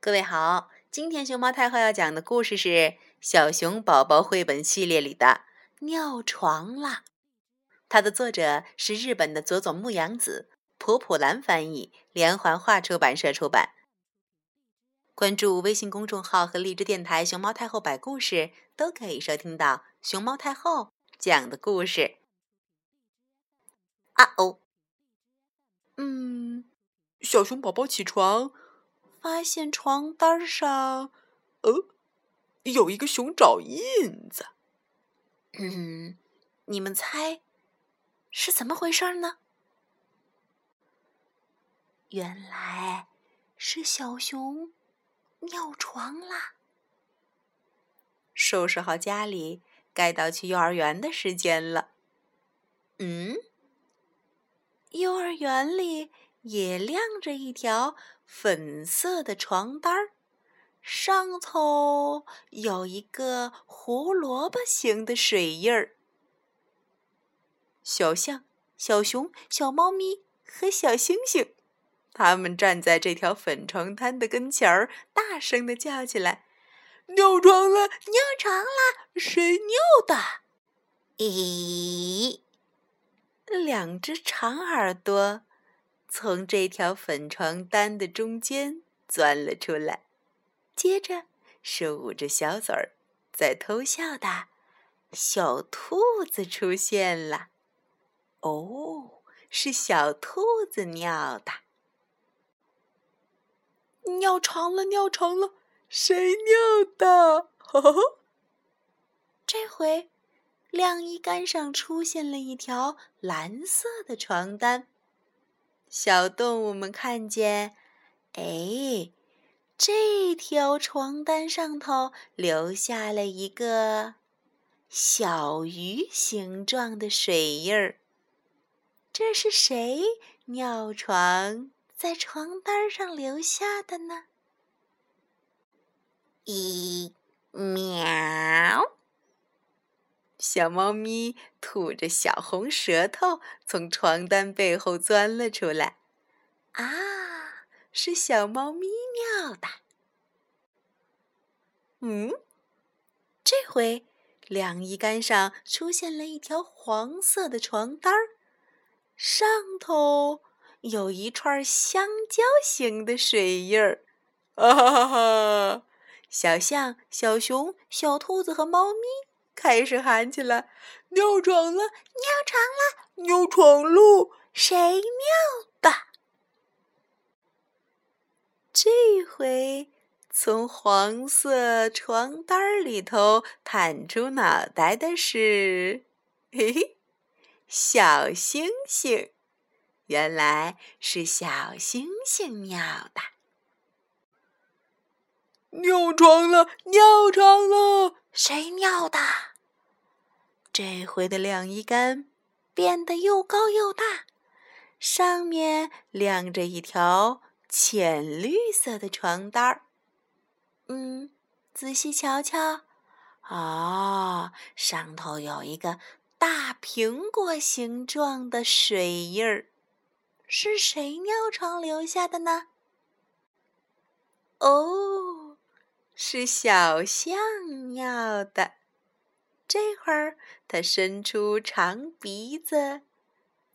各位好，今天熊猫太后要讲的故事是《小熊宝宝绘本系列》里的《尿床啦》，它的作者是日本的佐佐木阳子，普普兰翻译，连环画出版社出版。关注微信公众号和荔枝电台“熊猫太后”摆故事，都可以收听到熊猫太后讲的故事。啊哦，嗯，小熊宝宝起床，发现床单上，呃，有一个熊爪印子。嗯，你们猜是怎么回事呢？原来是小熊尿床啦。收拾好家里，该到去幼儿园的时间了。嗯。幼儿园里也晾着一条粉色的床单儿，上头有一个胡萝卜形的水印儿。小象、小熊、小猫咪和小星星，他们站在这条粉床单的跟前儿，大声的叫起来：“尿床了，尿床了！谁尿的？”咦？两只长耳朵从这条粉床单的中间钻了出来，接着是捂着小嘴儿在偷笑的小兔子出现了。哦，是小兔子尿的，尿床了，尿床了，谁尿的？呵呵呵，这回。晾衣杆上出现了一条蓝色的床单，小动物们看见，哎，这条床单上头留下了一个小鱼形状的水印儿。这是谁尿床在床单上留下的呢？一咪。小猫咪吐着小红舌头，从床单背后钻了出来。啊，是小猫咪尿的。嗯，这回晾衣杆上出现了一条黄色的床单儿，上头有一串香蕉形的水印儿。啊哈哈哈！小象、小熊、小兔子和猫咪。开始喊起来：“尿床了，尿床了，尿床喽！谁尿的？”这回从黄色床单里头探出脑袋的是，嘿嘿，小星星。原来是小星星尿的。尿床了，尿床了，谁尿的？这回的晾衣杆变得又高又大，上面晾着一条浅绿色的床单儿。嗯，仔细瞧瞧，哦，上头有一个大苹果形状的水印儿，是谁尿床留下的呢？哦，是小象尿的。这会儿，他伸出长鼻子，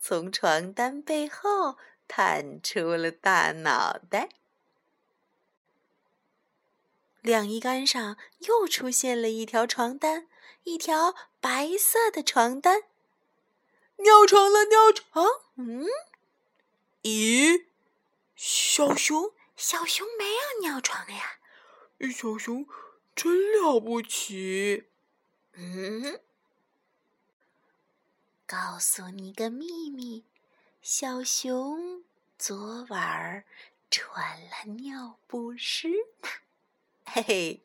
从床单背后探出了大脑袋。晾衣杆上又出现了一条床单，一条白色的床单。尿床了，尿床！嗯？咦？小熊，小熊没有尿床呀！小熊真了不起。嗯，告诉你个秘密，小熊昨晚儿穿了尿不湿呢。嘿嘿，